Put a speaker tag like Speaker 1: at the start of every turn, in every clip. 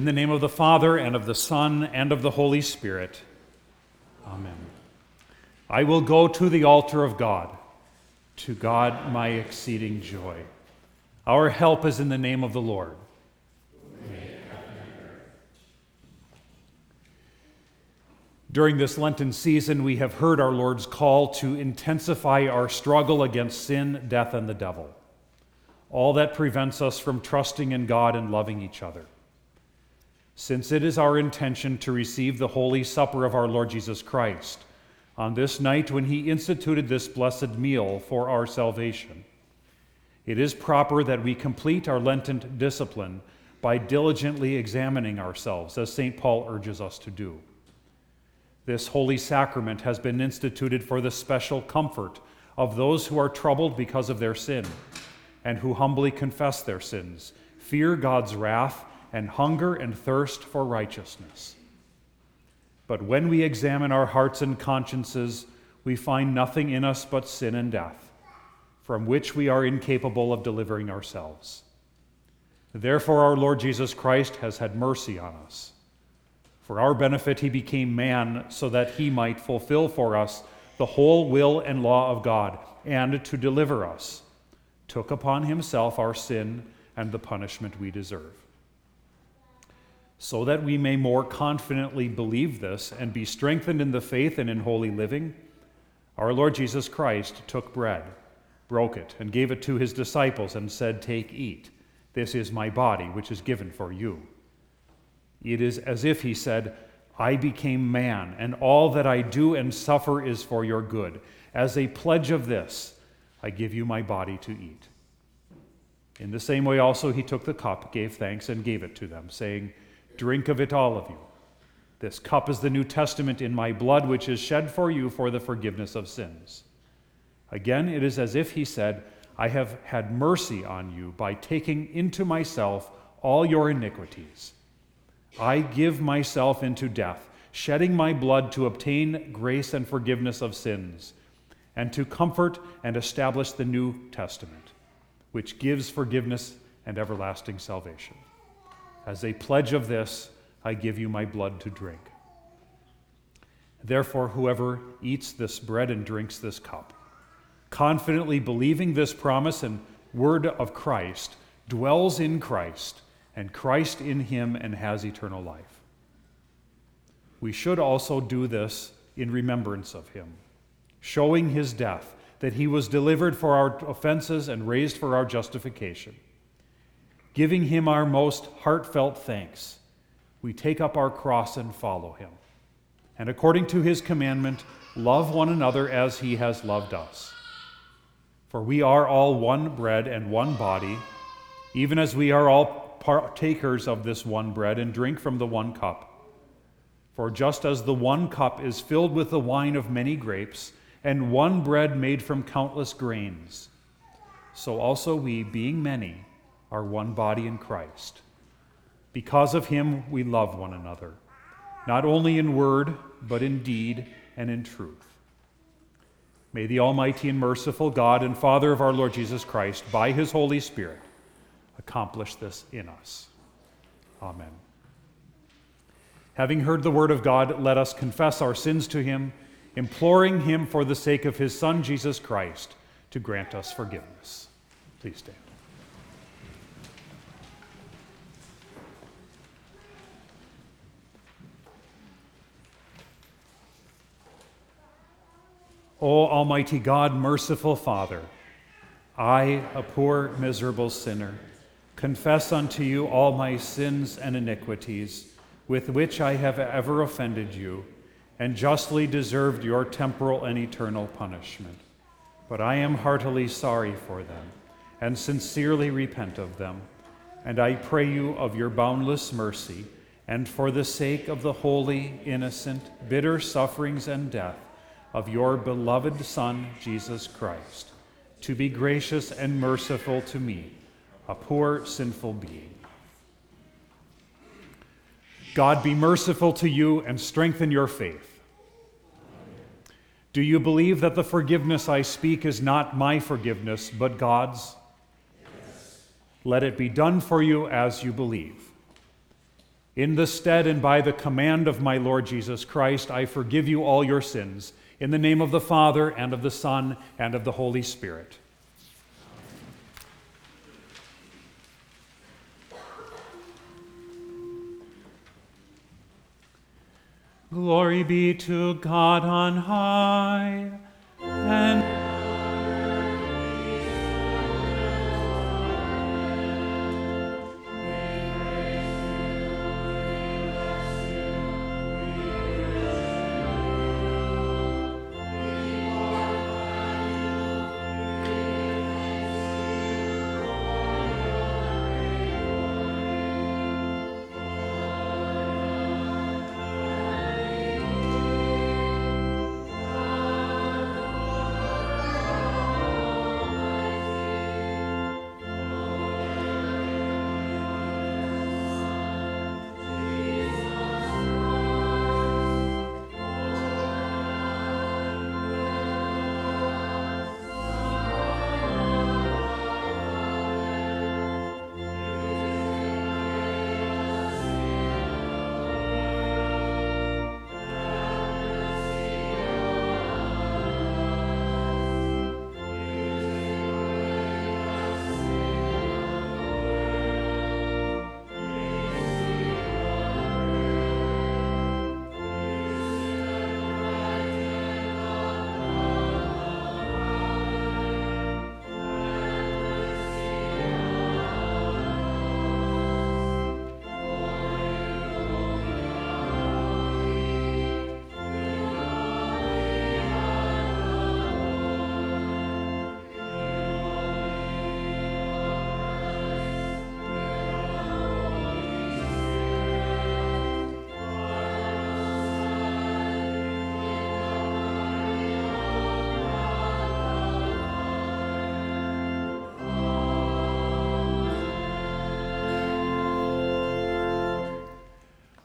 Speaker 1: In the name of the Father, and of the Son, and of the Holy Spirit. Amen. I will go to the altar of God, to God my exceeding joy. Our help is in the name of the Lord. During this Lenten season, we have heard our Lord's call to intensify our struggle against sin, death, and the devil, all that prevents us from trusting in God and loving each other. Since it is our intention to receive the Holy Supper of our Lord Jesus Christ on this night when He instituted this blessed meal for our salvation, it is proper that we complete our Lenten discipline by diligently examining ourselves, as St. Paul urges us to do. This holy sacrament has been instituted for the special comfort of those who are troubled because of their sin and who humbly confess their sins, fear God's wrath, and hunger and thirst for righteousness. But when we examine our hearts and consciences, we find nothing in us but sin and death, from which we are incapable of delivering ourselves. Therefore, our Lord Jesus Christ has had mercy on us for our benefit, he became man so that he might fulfill for us the whole will and law of God, and to deliver us, took upon himself our sin and the punishment we deserve. So that we may more confidently believe this and be strengthened in the faith and in holy living, our Lord Jesus Christ took bread, broke it, and gave it to his disciples, and said, Take, eat. This is my body, which is given for you. It is as if he said, I became man, and all that I do and suffer is for your good. As a pledge of this, I give you my body to eat. In the same way, also, he took the cup, gave thanks, and gave it to them, saying, Drink of it, all of you. This cup is the New Testament in my blood, which is shed for you for the forgiveness of sins. Again, it is as if he said, I have had mercy on you by taking into myself all your iniquities. I give myself into death, shedding my blood to obtain grace and forgiveness of sins, and to comfort and establish the New Testament, which gives forgiveness and everlasting salvation. As a pledge of this, I give you my blood to drink. Therefore, whoever eats this bread and drinks this cup, confidently believing this promise and word of Christ, dwells in Christ and Christ in him and has eternal life. We should also do this in remembrance of him, showing his death, that he was delivered for our offenses and raised for our justification. Giving him our most heartfelt thanks, we take up our cross and follow him. And according to his commandment, love one another as he has loved us. For we are all one bread and one body, even as we are all partakers of this one bread and drink from the one cup. For just as the one cup is filled with the wine of many grapes, and one bread made from countless grains, so also we, being many, are one body in Christ. Because of him, we love one another, not only in word, but in deed and in truth. May the Almighty and merciful God and Father of our Lord Jesus Christ, by his Holy Spirit, accomplish this in us. Amen. Having heard the word of God, let us confess our sins to him, imploring him for the sake of his Son, Jesus Christ, to grant us forgiveness. Please stand. O Almighty God, merciful Father, I, a poor, miserable sinner, confess unto you all my sins and iniquities, with which I have ever offended you, and justly deserved your temporal and eternal punishment. But I am heartily sorry for them, and sincerely repent of them. And I pray you of your boundless mercy, and for the sake of the holy, innocent, bitter sufferings and death of your beloved Son, Jesus Christ, to be gracious and merciful to me a poor, sinful being. God be merciful to you and strengthen your faith. Do you believe that the forgiveness I speak is not my forgiveness, but God's? Yes. Let it be done for you as you believe. In the stead and by the command of my Lord Jesus Christ, I forgive you all your sins. In the name of the Father, and of the Son, and of the Holy Spirit. Glory be to God on high, and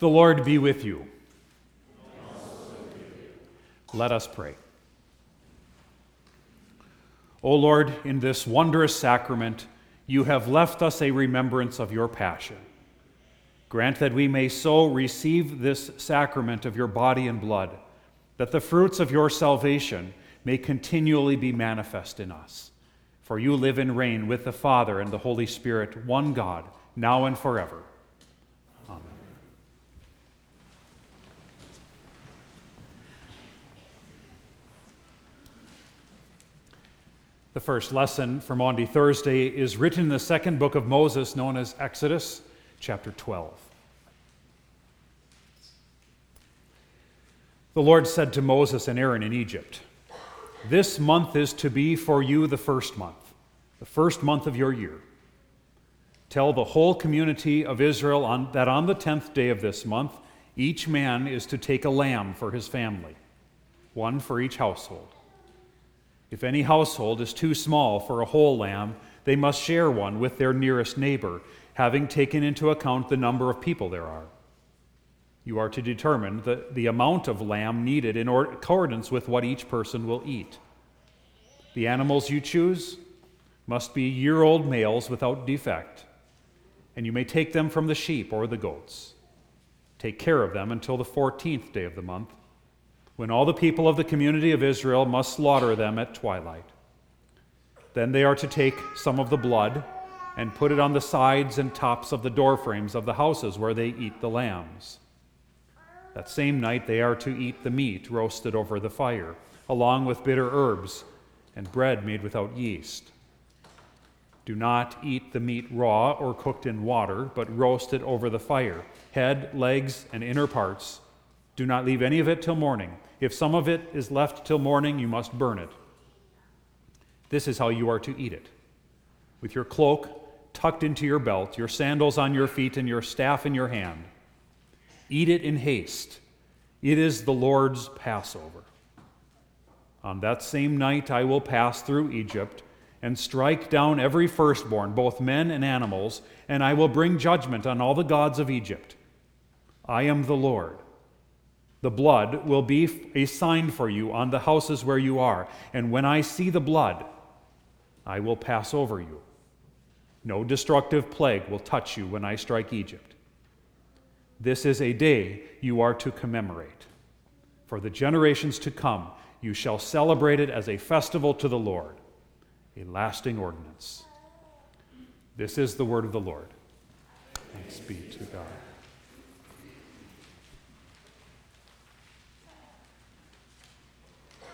Speaker 1: The Lord be with you. Let us pray. O Lord, in this wondrous sacrament, you have left us a remembrance of your passion. Grant that we may so receive this sacrament of your body and blood, that the fruits of your salvation may continually be manifest in us. For you live and reign with the Father and the Holy Spirit, one God, now and forever. The first lesson for Maundy Thursday is written in the second book of Moses, known as Exodus, chapter 12. The Lord said to Moses and Aaron in Egypt, This month is to be for you the first month, the first month of your year. Tell the whole community of Israel on, that on the tenth day of this month, each man is to take a lamb for his family, one for each household. If any household is too small for a whole lamb, they must share one with their nearest neighbor, having taken into account the number of people there are. You are to determine the, the amount of lamb needed in accordance with what each person will eat. The animals you choose must be year old males without defect, and you may take them from the sheep or the goats. Take care of them until the 14th day of the month when all the people of the community of Israel must slaughter them at twilight. Then they are to take some of the blood and put it on the sides and tops of the doorframes of the houses where they eat the lambs. That same night they are to eat the meat roasted over the fire, along with bitter herbs and bread made without yeast. Do not eat the meat raw or cooked in water, but roast it over the fire, head, legs, and inner parts. Do not leave any of it till morning. If some of it is left till morning, you must burn it. This is how you are to eat it with your cloak tucked into your belt, your sandals on your feet, and your staff in your hand. Eat it in haste. It is the Lord's Passover. On that same night, I will pass through Egypt and strike down every firstborn, both men and animals, and I will bring judgment on all the gods of Egypt. I am the Lord. The blood will be a sign for you on the houses where you are, and when I see the blood, I will pass over you. No destructive plague will touch you when I strike Egypt. This is a day you are to commemorate. For the generations to come, you shall celebrate it as a festival to the Lord, a lasting ordinance. This is the word of the Lord. Thanks be to God.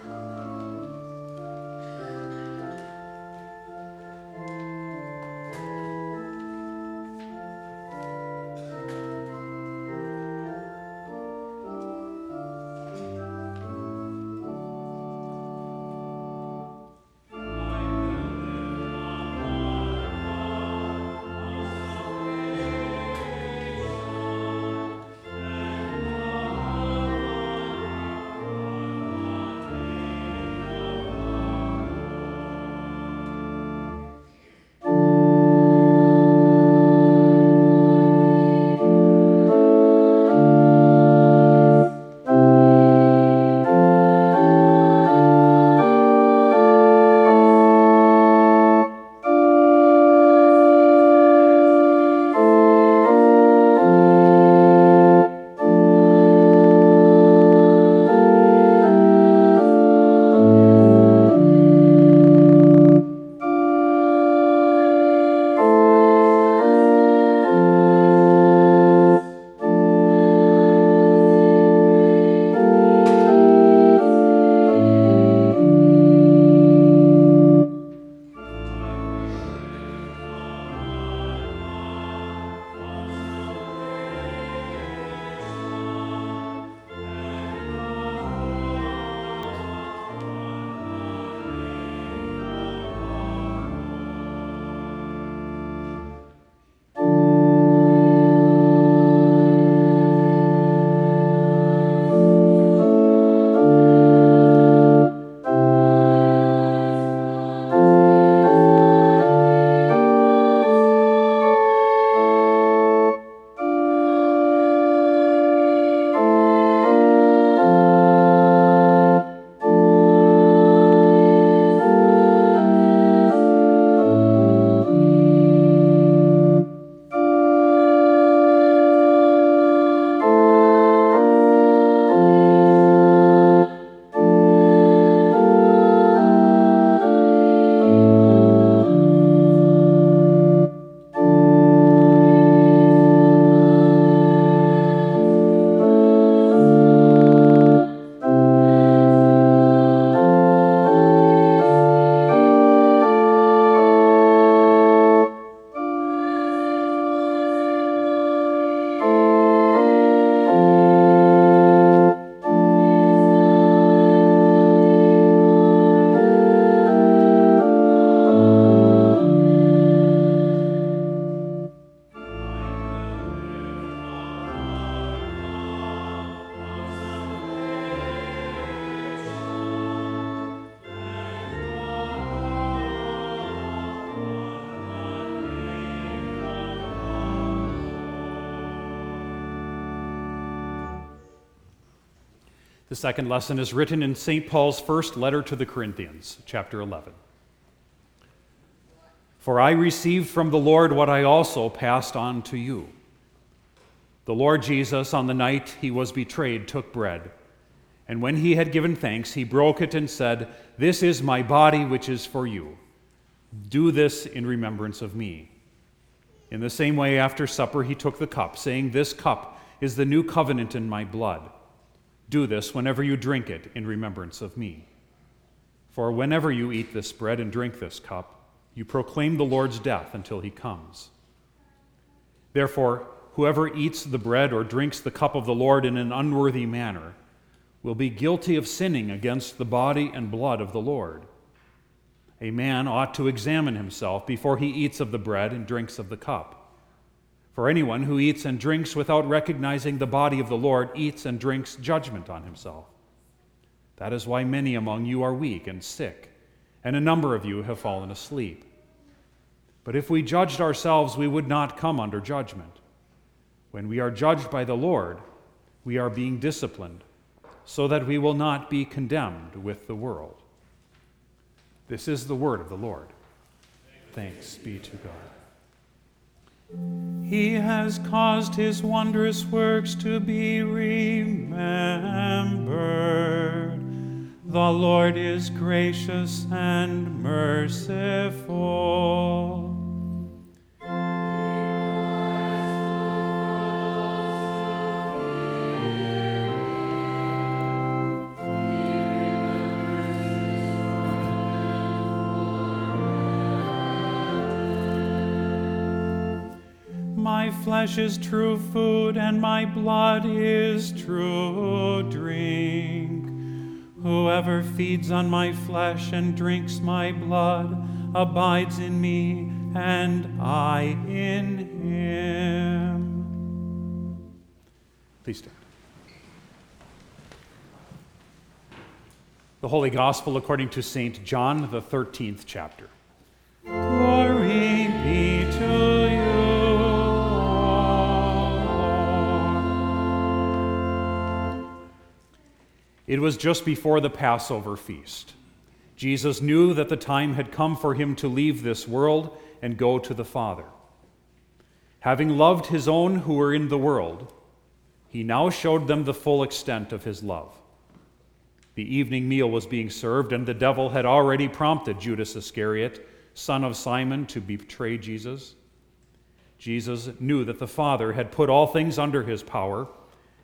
Speaker 1: The second lesson is written in St. Paul's first letter to the Corinthians, chapter 11. For I received from the Lord what I also passed on to you. The Lord Jesus, on the night he was betrayed, took bread. And when he had given thanks, he broke it and said, This is my body, which is for you. Do this in remembrance of me. In the same way, after supper, he took the cup, saying, This cup is the new covenant in my blood. Do this whenever you drink it in remembrance of me. For whenever you eat this bread and drink this cup, you proclaim the Lord's death until he comes. Therefore, whoever eats the bread or drinks the cup of the Lord in an unworthy manner will be guilty of sinning against the body and blood of the Lord. A man ought to examine himself before he eats of the bread and drinks of the cup. For anyone who eats and drinks without recognizing the body of the Lord eats and drinks judgment on himself. That is why many among you are weak and sick, and a number of you have fallen asleep. But if we judged ourselves, we would not come under judgment. When we are judged by the Lord, we are being disciplined, so that we will not be condemned with the world. This is the word of the Lord. Thanks be to God. He has caused his wondrous works to be remembered. The Lord is gracious and merciful. Flesh is true food, and my blood is true drink. Whoever feeds on my flesh and drinks my blood abides in me, and I in him. Please stand. The Holy Gospel according to St. John, the 13th chapter. Glory It was just before the Passover feast. Jesus knew that the time had come for him to leave this world and go to the Father. Having loved his own who were in the world, he now showed them the full extent of his love. The evening meal was being served, and the devil had already prompted Judas Iscariot, son of Simon, to betray Jesus. Jesus knew that the Father had put all things under his power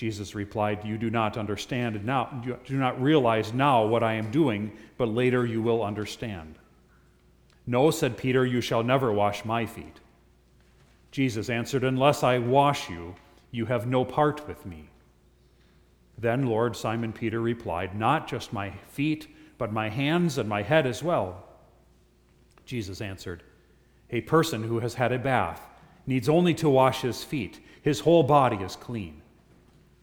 Speaker 1: Jesus replied, You do not understand now, you do not realize now what I am doing, but later you will understand. No, said Peter, you shall never wash my feet. Jesus answered, Unless I wash you, you have no part with me. Then Lord Simon Peter replied, Not just my feet, but my hands and my head as well. Jesus answered, A person who has had a bath needs only to wash his feet, his whole body is clean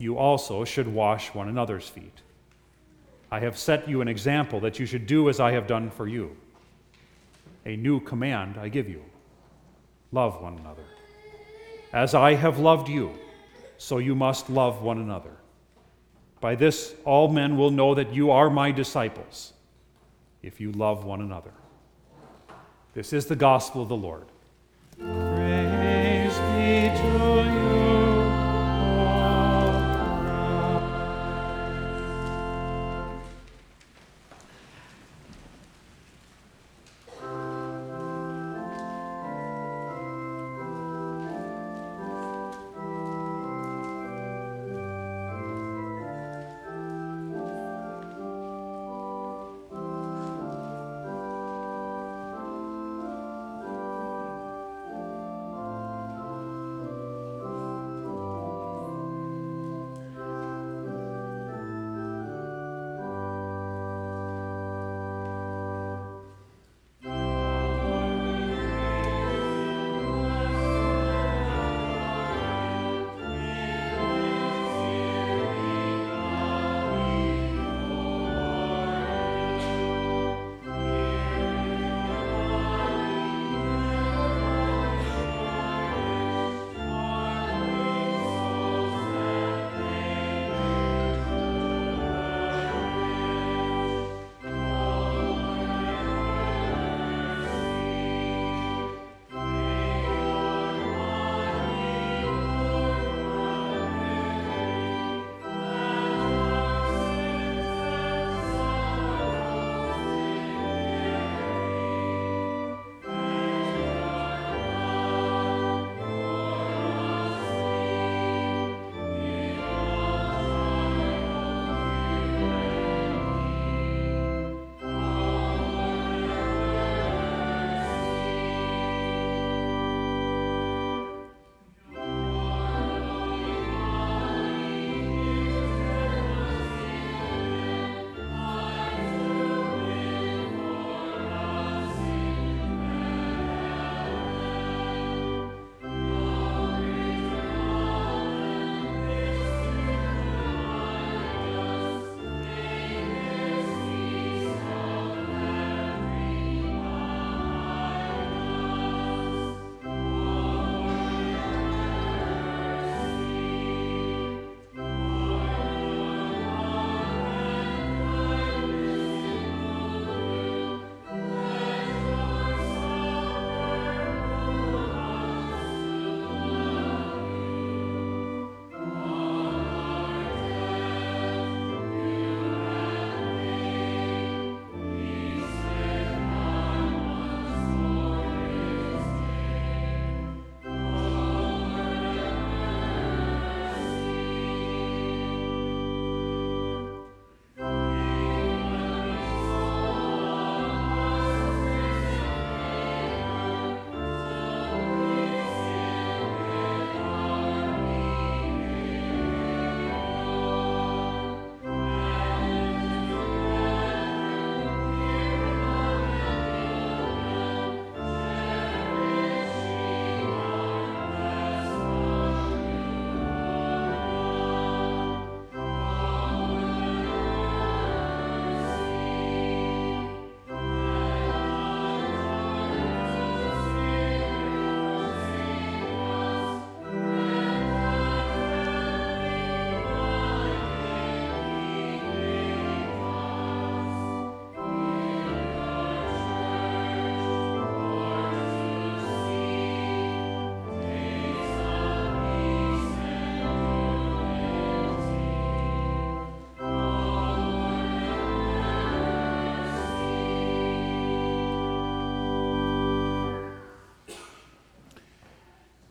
Speaker 1: you also should wash one another's feet. I have set you an example that you should do as I have done for you. A new command I give you love one another. As I have loved you, so you must love one another. By this, all men will know that you are my disciples, if you love one another. This is the gospel of the Lord. Praise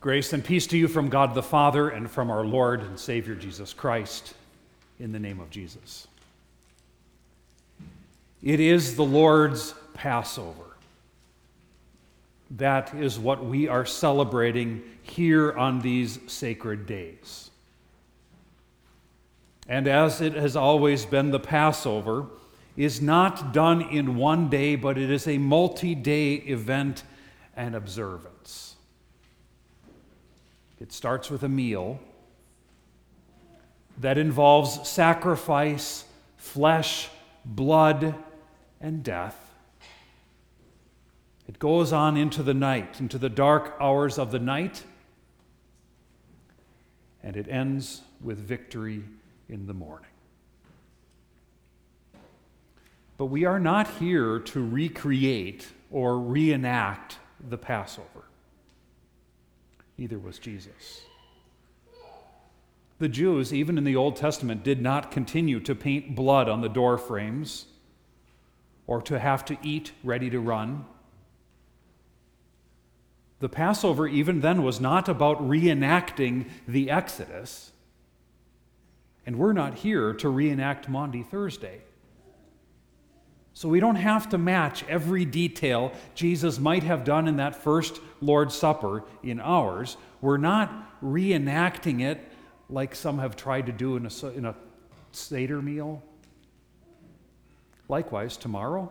Speaker 1: Grace and peace to you from God the Father and from our Lord and Savior Jesus Christ, in the name of Jesus. It is the Lord's Passover. That is what we are celebrating here on these sacred days. And as it has always been, the Passover is not done in one day, but it is a multi day event and observance. It starts with a meal that involves sacrifice, flesh, blood, and death. It goes on into the night, into the dark hours of the night, and it ends with victory in the morning. But we are not here to recreate or reenact the Passover neither was Jesus. The Jews, even in the Old Testament, did not continue to paint blood on the door frames or to have to eat ready to run. The Passover, even then, was not about reenacting the Exodus. And we're not here to reenact Maundy Thursday. So we don't have to match every detail Jesus might have done in that first Lord's Supper in ours. We're not reenacting it like some have tried to do in a, in a Seder meal. Likewise, tomorrow,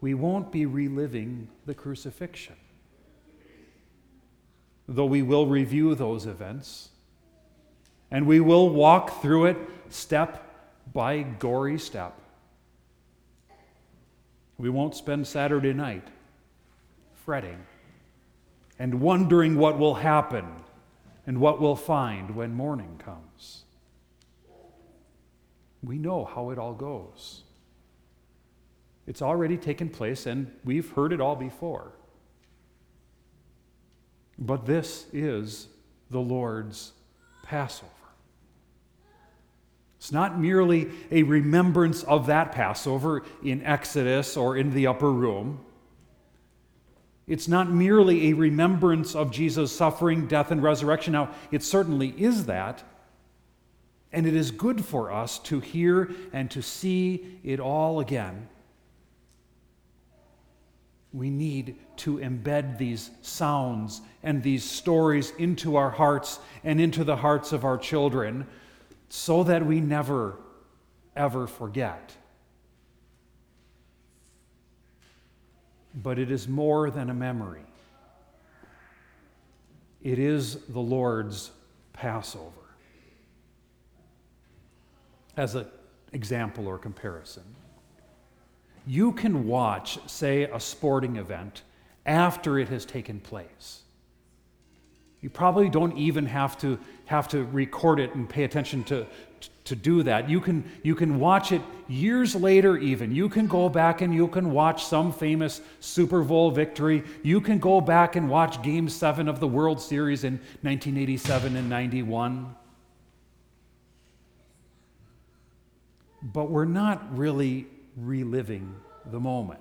Speaker 1: we won't be reliving the crucifixion. Though we will review those events, and we will walk through it step by gory step. We won't spend Saturday night fretting and wondering what will happen and what we'll find when morning comes. We know how it all goes. It's already taken place, and we've heard it all before. But this is the Lord's Passover. It's not merely a remembrance of that Passover in Exodus or in the upper room. It's not merely a remembrance of Jesus' suffering, death, and resurrection. Now, it certainly is that. And it is good for us to hear and to see it all again. We need to embed these sounds and these stories into our hearts and into the hearts of our children so that we never, ever forget. But it is more than a memory, it is the Lord's Passover. As an example or comparison, you can watch, say, a sporting event after it has taken place. You probably don't even have to have to record it and pay attention to, to do that. You can, you can watch it years later, even. You can go back and you can watch some famous Super Bowl victory. You can go back and watch Game 7 of the World Series in 1987 and 91. But we're not really reliving the moment.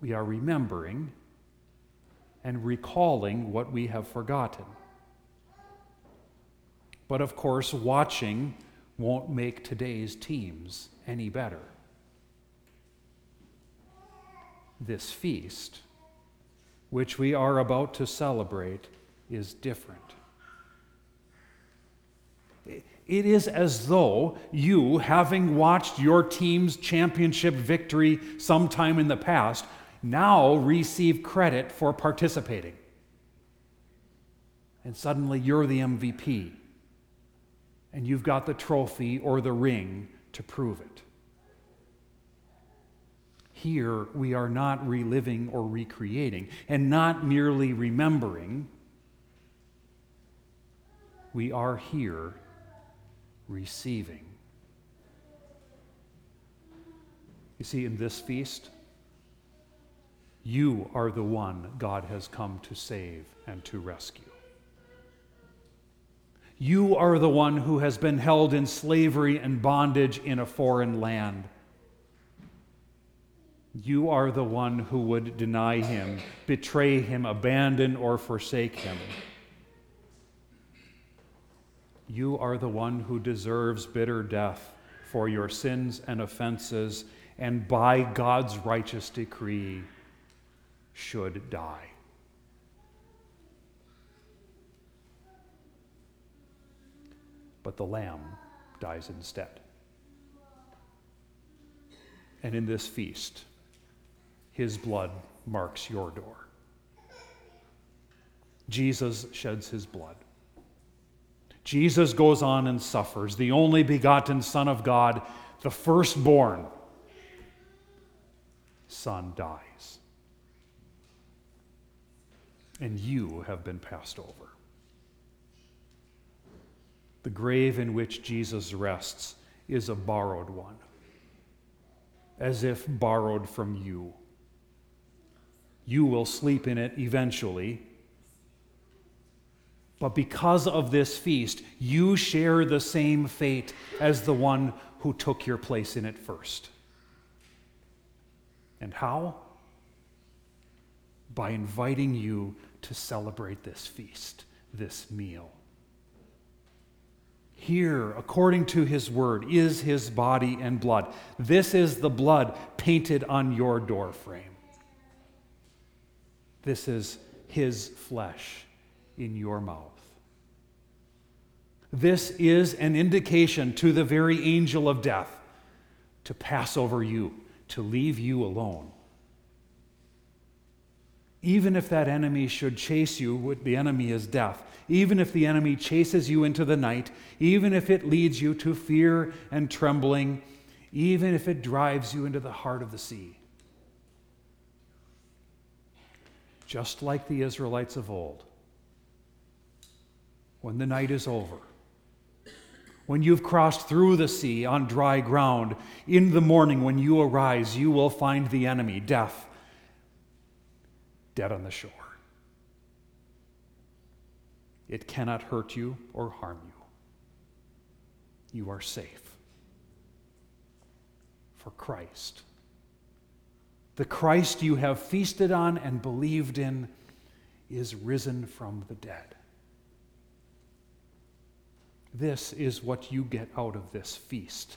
Speaker 1: We are remembering and recalling what we have forgotten. But of course, watching won't make today's teams any better. This feast, which we are about to celebrate, is different. It is as though you, having watched your team's championship victory sometime in the past, now receive credit for participating. And suddenly you're the MVP. And you've got the trophy or the ring to prove it. Here, we are not reliving or recreating, and not merely remembering. We are here receiving. You see, in this feast, you are the one God has come to save and to rescue. You are the one who has been held in slavery and bondage in a foreign land. You are the one who would deny him, betray him, abandon, or forsake him. You are the one who deserves bitter death for your sins and offenses, and by God's righteous decree should die. But the Lamb dies instead. And in this feast, his blood marks your door. Jesus sheds his blood. Jesus goes on and suffers, the only begotten Son of God, the firstborn Son dies. And you have been passed over. The grave in which Jesus rests is a borrowed one, as if borrowed from you. You will sleep in it eventually. But because of this feast, you share the same fate as the one who took your place in it first. And how? By inviting you to celebrate this feast, this meal. Here, according to his word, is his body and blood. This is the blood painted on your doorframe. This is his flesh in your mouth. This is an indication to the very angel of death to pass over you, to leave you alone. Even if that enemy should chase you, the enemy is death. Even if the enemy chases you into the night, even if it leads you to fear and trembling, even if it drives you into the heart of the sea. just like the Israelites of old. When the night is over, when you've crossed through the sea on dry ground, in the morning when you arise, you will find the enemy, death, dead on the shore. It cannot hurt you or harm you. You are safe. For Christ the Christ you have feasted on and believed in is risen from the dead. This is what you get out of this feast.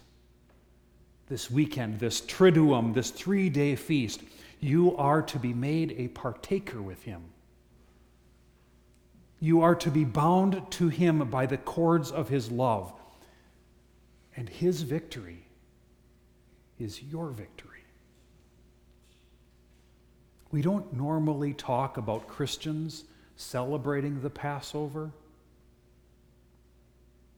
Speaker 1: This weekend, this Triduum, this three day feast, you are to be made a partaker with him. You are to be bound to him by the cords of his love. And his victory is your victory. We don't normally talk about Christians celebrating the Passover.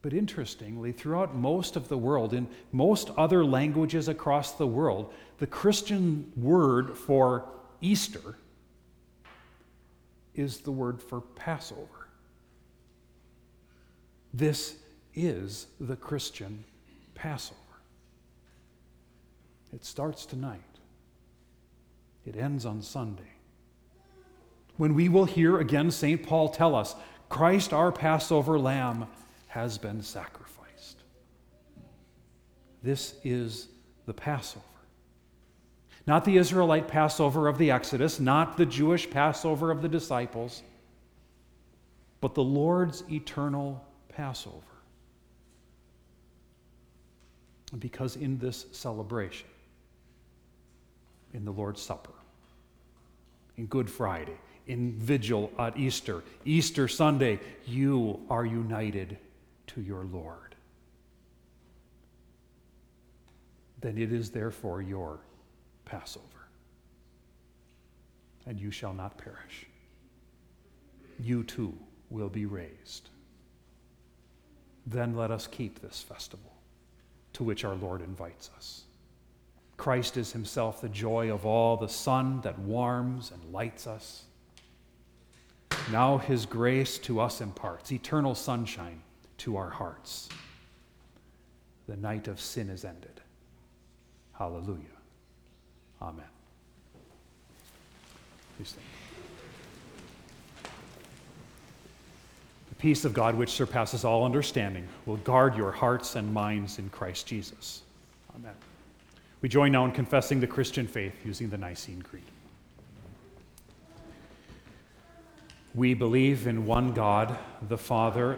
Speaker 1: But interestingly, throughout most of the world, in most other languages across the world, the Christian word for Easter is the word for Passover. This is the Christian Passover. It starts tonight. It ends on Sunday. When we will hear again St. Paul tell us, Christ, our Passover lamb, has been sacrificed. This is the Passover. Not the Israelite Passover of the Exodus, not the Jewish Passover of the disciples, but the Lord's eternal Passover. Because in this celebration, in the Lord's Supper, in Good Friday, in Vigil at Easter, Easter Sunday, you are united to your Lord. Then it is therefore your Passover. And you shall not perish. You too will be raised. Then let us keep this festival to which our Lord invites us. Christ is himself the joy of all, the sun that warms and lights us. Now his grace to us imparts eternal sunshine to our hearts. The night of sin is ended. Hallelujah. Amen. Please stand. The peace of God, which surpasses all understanding, will guard your hearts and minds in Christ Jesus. Amen.
Speaker 2: We join now in confessing the Christian faith using the Nicene Creed. We believe in one God, the Father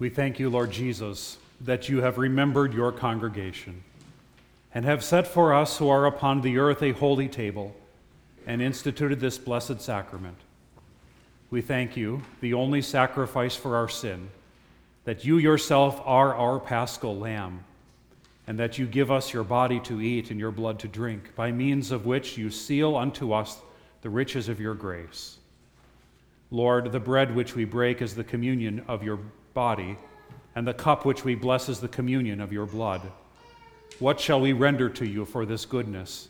Speaker 1: We thank you, Lord Jesus, that you have remembered your congregation and have set for us who are upon the earth a holy table and instituted this blessed sacrament. We thank you, the only sacrifice for our sin, that you yourself are our paschal lamb, and that you give us your body to eat and your blood to drink, by means of which you seal unto us the riches of your grace. Lord, the bread which we break is the communion of your body, and the cup which we bless is the communion of your blood. What shall we render to you for this goodness,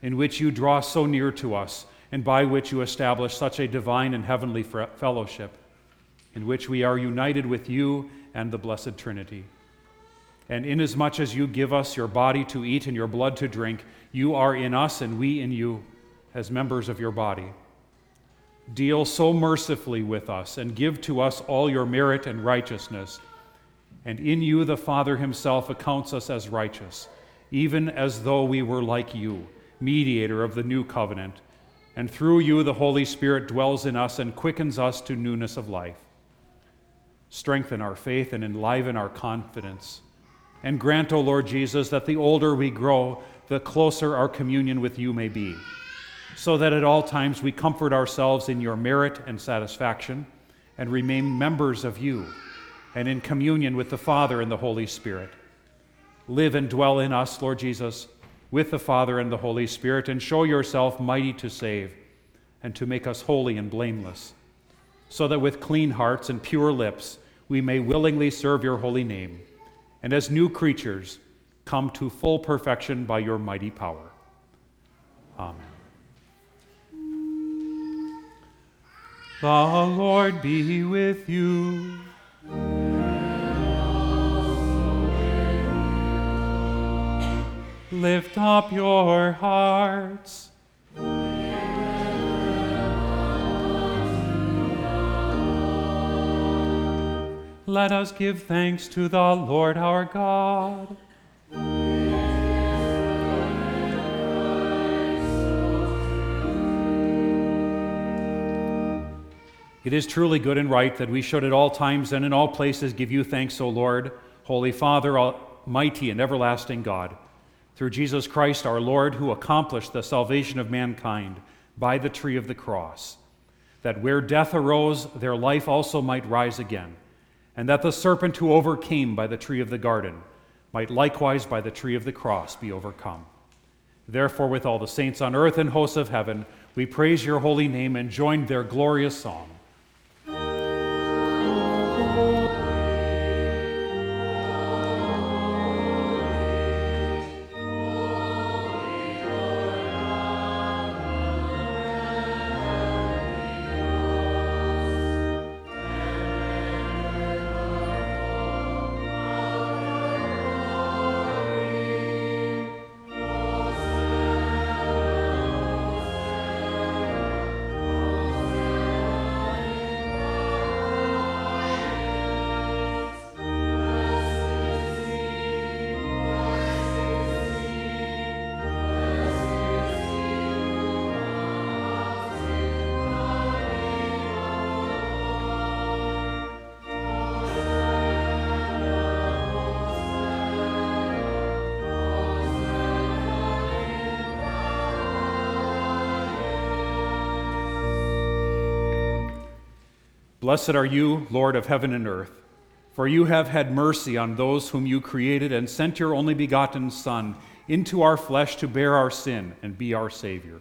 Speaker 1: in which you draw so near to us, and by which you establish such a divine and heavenly fellowship, in which we are united with you and the blessed Trinity? And inasmuch as you give us your body to eat and your blood to drink, you are in us and we in you as members of your body. Deal so mercifully with us and give to us all your merit and righteousness. And in you the Father himself accounts us as righteous, even as though we were like you, mediator of the new covenant. And through you the Holy Spirit dwells in us and quickens us to newness of life. Strengthen our faith and enliven our confidence. And grant, O Lord Jesus, that the older we grow, the closer our communion with you may be so that at all times we comfort ourselves in your merit and satisfaction and remain members of you and in communion with the Father and the Holy Spirit. Live and dwell in us, Lord Jesus, with the Father and the Holy Spirit, and show yourself mighty to save and to make us holy and blameless, so that with clean hearts and pure lips we may willingly serve your holy name, and as new creatures come to full perfection by your mighty power. Amen. The Lord be with you. Lift up your hearts. Let us give thanks to the Lord our God. It is truly good and right that we should at all times and in all places give you thanks, O Lord, Holy Father, Almighty and everlasting God, through Jesus Christ our Lord, who accomplished the salvation of mankind by the tree of the cross, that where death arose, there life also might rise again, and that the serpent who overcame by the tree of the garden might likewise by the tree of the cross be overcome. Therefore, with all the saints on earth and hosts of heaven, we praise your holy name and join their glorious song. Blessed are you, Lord of heaven and earth, for you have had mercy on those whom you created and sent your only begotten Son into our flesh to bear our sin and be our Savior.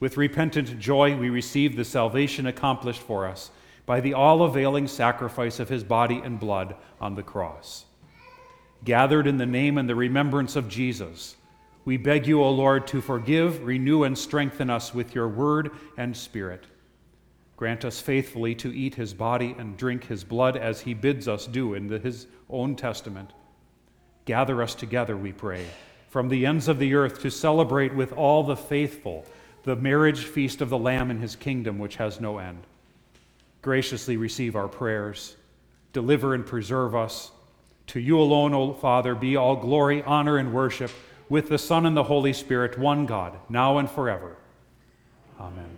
Speaker 1: With repentant joy, we receive the salvation accomplished for us by the all availing sacrifice of his body and blood on the cross. Gathered in the name and the remembrance of Jesus, we beg you, O Lord, to forgive, renew, and strengthen us with your word and spirit Grant us faithfully to eat his body and drink his blood as he bids us do in the, his own testament. Gather us together, we pray, from the ends of the earth to celebrate with all the faithful the marriage feast of the Lamb in his kingdom, which has no end. Graciously receive our prayers. Deliver and preserve us. To you alone, O Father, be all glory, honor, and worship with the Son and the Holy Spirit, one God, now and forever. Amen.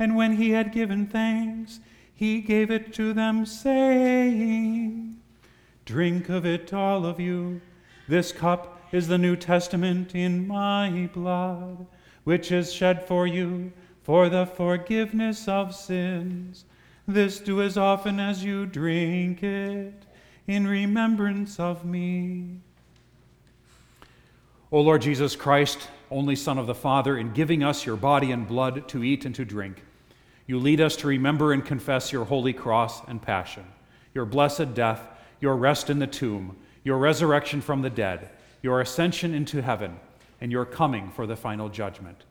Speaker 3: and when he had given thanks, he gave it to them, saying, Drink of it, all of you. This cup is the New Testament in my blood, which is shed for you for the forgiveness of sins. This do as often as you drink it in remembrance of me.
Speaker 1: O Lord Jesus Christ, only Son of the Father, in giving us your body and blood to eat and to drink, you lead us to remember and confess your holy cross and passion, your blessed death, your rest in the tomb, your resurrection from the dead, your ascension into heaven, and your coming for the final judgment.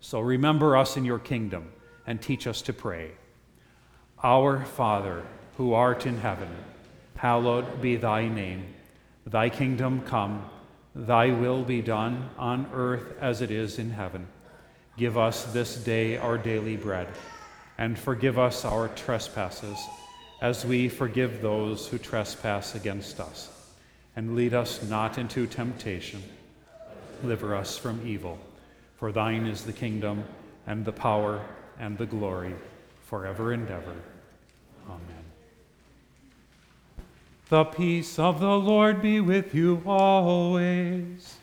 Speaker 1: So remember us in your kingdom and teach us to pray. Our Father, who art in heaven, hallowed be thy name. Thy kingdom come, thy will be done on earth as it is in heaven. Give us this day our daily bread, and forgive us our trespasses, as we forgive those who trespass against us. And lead us not into temptation, deliver us from evil. For thine is the kingdom, and the power, and the glory, forever and ever. Amen.
Speaker 3: The peace of the Lord be with you always.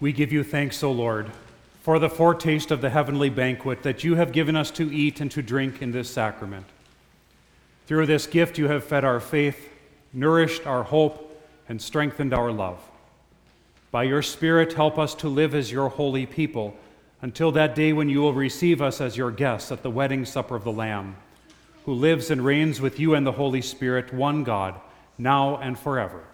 Speaker 1: We give you thanks, O Lord, for the foretaste of the heavenly banquet that you have given us to eat and to drink in this sacrament. Through this gift, you have fed our faith, nourished our hope, and strengthened our love. By your Spirit, help us to live as your holy people until that day when you will receive us as your guests at the wedding supper of the Lamb, who lives and reigns with you and the Holy Spirit, one God, now and forever.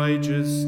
Speaker 2: Righteous